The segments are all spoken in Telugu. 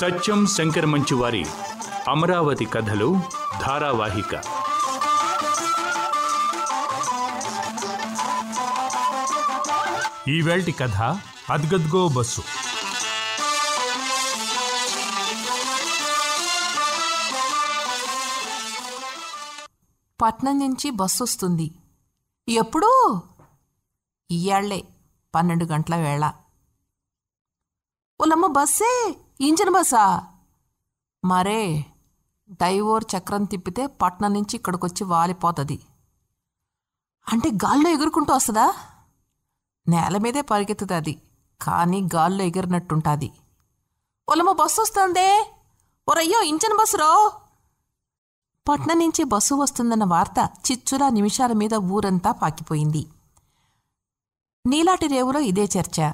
సత్యం శంకర్ మంచు వారి అమరావతి కథలు ధారావాహిక. ఈవేల్టి కథ అద్గద్గో బస్సు. పట్నం నుంచి బస్సు వస్తుంది ఎప్పుడూ? ఇయ్యాళ్ళే పన్నెండు గంటల వేళ. ఉలమ్మ బస్సే! ఇంజన్ బస్సా మరే డైవోర్ చక్రం తిప్పితే పట్నం నుంచి ఇక్కడికొచ్చి వాలిపోతుంది. అంటే గాల్లో ఎగురుకుంటూ వస్తుందా? నేల మీదే పరిగెత్తుతుంది కానీ గాల్లో ఎగిరినట్టుంటుంది. ఒలమ్మ బస్సు వస్తుందే? ఒరయ్యో ఇంజన్ బస్సురో పట్నం నుంచి బస్సు వస్తుందన్న వార్త చిచ్చులా నిమిషాల మీద ఊరంతా పాకిపోయింది. నీలాటి రేవులో ఇదే చర్చ.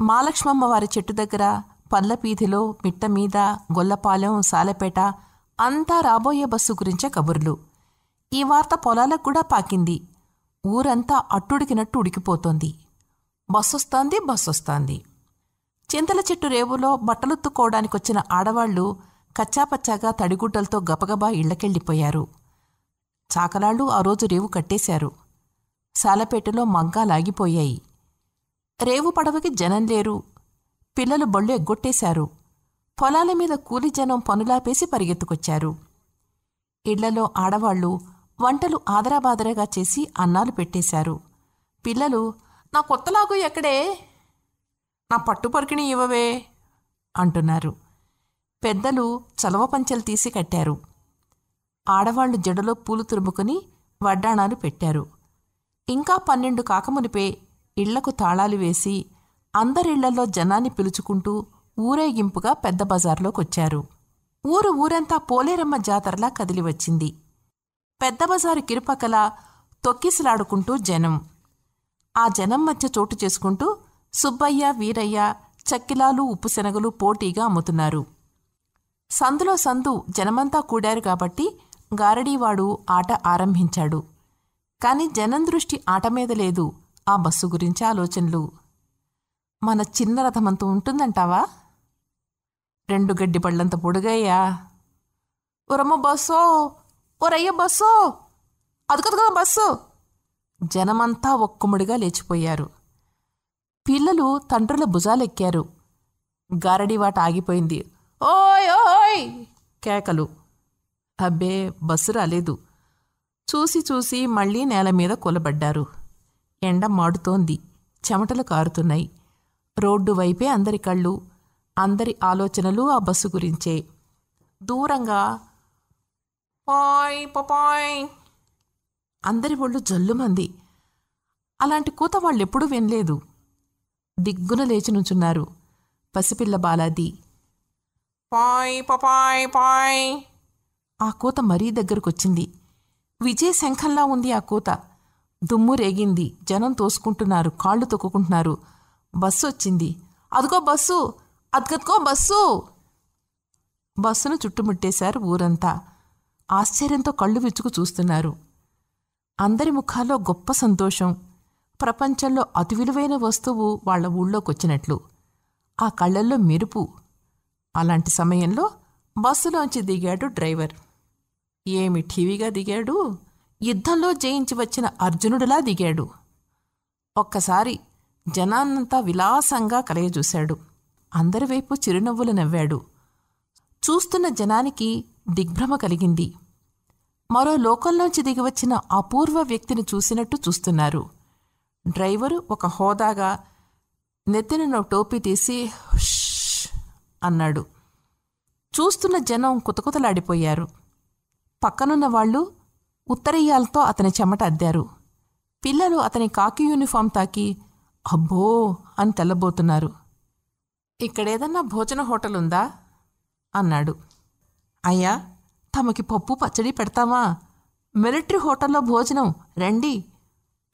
మాలక్ష్మమ్మ వారి చెట్టు దగ్గర పల్లపీధిలో మిట్టమీద గొల్లపాలెం సాలపేట అంతా రాబోయే బస్సు గురించే కబుర్లు. ఈ వార్త పొలాలకు కూడా పాకింది. ఊరంతా అట్టుడికినట్టు ఉడికిపోతోంది. బస్సొస్తోంది బస్సొస్తోంది. చింతల చెట్టు రేవులో బట్టలుత్తుకోవడానికొచ్చిన ఆడవాళ్ళు కచ్చాపచ్చాగా తడిగుడ్డలతో గబగబా ఇళ్ళకెళ్ళిపోయారు చాకలాళ్ళు ఆ రోజు రేవు కట్టేశారు. సాలపేటలో మగ్గాలాగిపోయాయి. రేవు పడవకి జనం లేరు. పిల్లలు బళ్ళు ఎగ్గొట్టేశారు పొలాల మీద కూలి జనం పనులాపేసి పరిగెత్తుకొచ్చారు. ఇళ్ళలో ఆడవాళ్ళు వంటలు ఆదరాబాదరగా చేసి అన్నాలు పెట్టేశారు. పిల్లలు నా కొత్తలాగు ఎక్కడే? నా పట్టు పరికిణి ఇవ్వవే అంటున్నారు. పెద్దలు చలవ పంచెలు తీసి కట్టారు. ఆడవాళ్ళు జడలో పూలు తురుముకుని వడ్డాణాలు పెట్టారు. ఇంకా పన్నెండు కాకమునిపే ఇళ్ళకు తాళాలు వేసి అందరిళ్ళలో జనాన్ని పిలుచుకుంటూ ఊరేగింపుగా పెద్ద బజార్లోకొచ్చారు. ఊరు ఊరంతా పోలేరమ్మ జాతరలా కదిలి వచ్చింది పెద్ద బజారు కిరుపక్కల తొక్కిసలాడుకుంటూ జనం. ఆ జనం మధ్య చోటు చేసుకుంటూ సుబ్బయ్య వీరయ్య చక్కిలాలు ఉప్పుశనగలు పోటీగా అమ్ముతున్నారు. సందులో సందు జనమంతా కూడారు కాబట్టి గారడీవాడు ఆట ఆరంభించాడు. కాని జనం దృష్టి ఆట మీద లేదు. ఆ బస్సు గురించి ఆలోచనలు మన చిన్న రథమంత ఉంటుందంటావా? రెండు గడ్డి పళ్ళంత పొడుగయ్యా. ఒరమ్మ బస్సో ఒరయ్య బస్సో అదుకదుగా బస్సు. జనమంతా ఒక్కముడిగా లేచిపోయారు. పిల్లలు తండ్రుల భుజాలెక్కారు. గారడీవాట ఆగిపోయింది. ఓయ్ ఓయ్ కేకలు. అబ్బే బస్సు రాలేదు. చూసి చూసి మళ్ళీ నేల మీద కొలబడ్డారు. ఎండ మాడుతోంది. చెమటలు కారుతున్నాయి. రోడ్డు వైపే అందరి కళ్ళు అందరి ఆలోచనలు ఆ బస్సు గురించే. దూరంగా పాయ్ పపాయ్. అందరి ఒళ్ళు జల్లుమంది. అలాంటి కూత వాళ్ళెప్పుడూ వినలేదు. దిగ్గున లేచి నుంచున్నారు పసిపిల్ల బాలాది పాయ్ పపాయ్ పాయ్. ఆ కూత మరీ దగ్గరకొచ్చింది. విజయ శంఖంలా ఉంది ఆ కూత. దుమ్ము రేగింది. జనం తోసుకుంటున్నారు కాళ్ళు తొక్కుకుంటున్నారు. బస్సు వచ్చింది అదిగో బస్సు అదిగదిగో బస్సు. బస్సును చుట్టుముట్టేశారు ఊరంతా. ఆశ్చర్యంతో కళ్ళు విచ్చుకు చూస్తున్నారు. అందరి ముఖాల్లో గొప్ప సంతోషం. ప్రపంచంలో అతి విలువైన వస్తువు వాళ్ళ ఊళ్ళోకొచ్చినట్లు. ఆ కళ్ళల్లో మెరుపు. అలాంటి సమయంలో బస్సులోంచి దిగాడు డ్రైవర్. ఏమి ఠీవిగా దిగాడు? యుద్ధంలో జయించి వచ్చిన అర్జునుడిలా దిగాడు. ఒక్కసారి జనాన్నంతా విలాసంగా కలయజూశాడు. అందరి వైపు చిరునవ్వులు నవ్వాడు. చూస్తున్న జనానికి దిగ్భ్రమ కలిగింది. మరో లోకంలోంచి దిగివచ్చిన అపూర్వ వ్యక్తిని చూసినట్టు చూస్తున్నారు. డ్రైవరు ఒక హోదాగా నెత్తిన టోపీ తీసి అన్నాడు. చూస్తున్న జనం కుతకుతలాడిపోయారు. పక్కనున్న వాళ్ళు ఉత్తరీయాలతో అతని చెమట అద్దారు. పిల్లలు అతని కాకి యూనిఫామ్ తాకి అబ్బో అని తెల్లబోతున్నారు. ఇక్కడేదన్నా భోజన హోటల్ ఉందా అన్నాడు. అయ్యా తమకి పప్పు పచ్చడి పెడతామా? మిలిటరీ హోటల్లో భోజనం రండి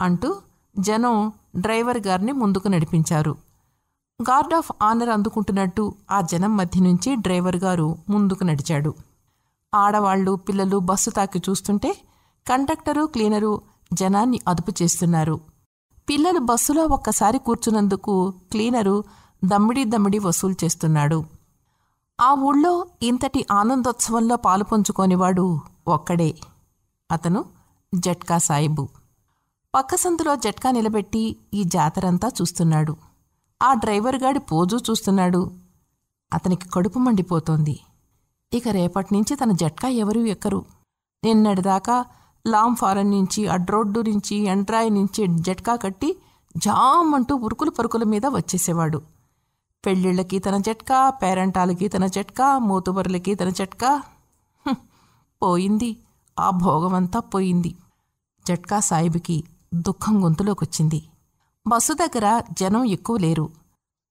అంటూ జనం డ్రైవర్ గారిని ముందుకు నడిపించారు. గార్డ్ ఆఫ్ ఆనర్ అందుకుంటున్నట్టు ఆ జనం మధ్య నుంచి డ్రైవర్ గారు ముందుకు నడిచాడు. ఆడవాళ్ళు పిల్లలు బస్సు తాకి చూస్తుంటే కండక్టరు క్లీనరు జనాన్ని అదుపు చేస్తున్నారు. పిల్లలు బస్సులో ఒక్కసారి కూర్చున్నందుకు క్లీనరు దమ్మిడి దమ్మిడి వసూలు చేస్తున్నాడు. ఆ ఊళ్ళో ఇంతటి ఆనందోత్సవంలో పాలు పంచుకోనివాడు ఒక్కడే. అతను జట్కా సాయిబు. పక్క సందులో జట్కా నిలబెట్టి ఈ జాతరంతా చూస్తున్నాడు. ఆ డ్రైవర్ గాడి పోజు చూస్తున్నాడు. అతనికి కడుపు మండిపోతోంది. ఇక రేపటి నుంచి తన జట్కా ఎవరూ ఎక్కరు. నిన్నటిదాకా లాంగ్ ఫారెన్ నుంచి అడ్రోడ్డు నుంచి ఎంట్రాయ్ నుంచి జట్కా కట్టి జామ్ అంటూ ఉరుకులు పరుకుల మీద వచ్చేసేవాడు. పెళ్ళిళ్ళకి తన జట్కా పేరెంటాలకి తన జట్కా మూతుబరులకి తన జట్కా? పోయింది. ఆ భోగమంతా పోయింది. జట్కా సాయిబుకి దుఃఖం గొంతులోకొచ్చింది. బస్సు దగ్గర జనం ఎక్కువ లేరు.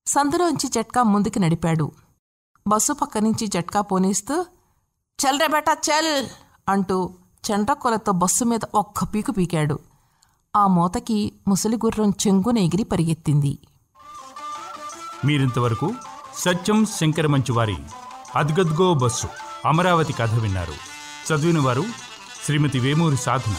సందులోంచి జట్కా ముందుకి నడిపాడు. బస్సు పక్క నుంచి జట్కా పోనీస్తూ చల్ రే బేటా చల్ అంటూ చెంటకొలతో బస్సు మీద ఒక్క పీకు పీకాడు. ఆ మూతకి ముసలి గుర్రం చెంగున ఎగిరి పరిగెత్తింది. మీరింతవరకు సత్యం శంకరమంచి వారి అద్గద్గో బస్సు అమరావతి కథ విన్నారు. చదివిన వారు శ్రీమతి వేమూరి సాధన.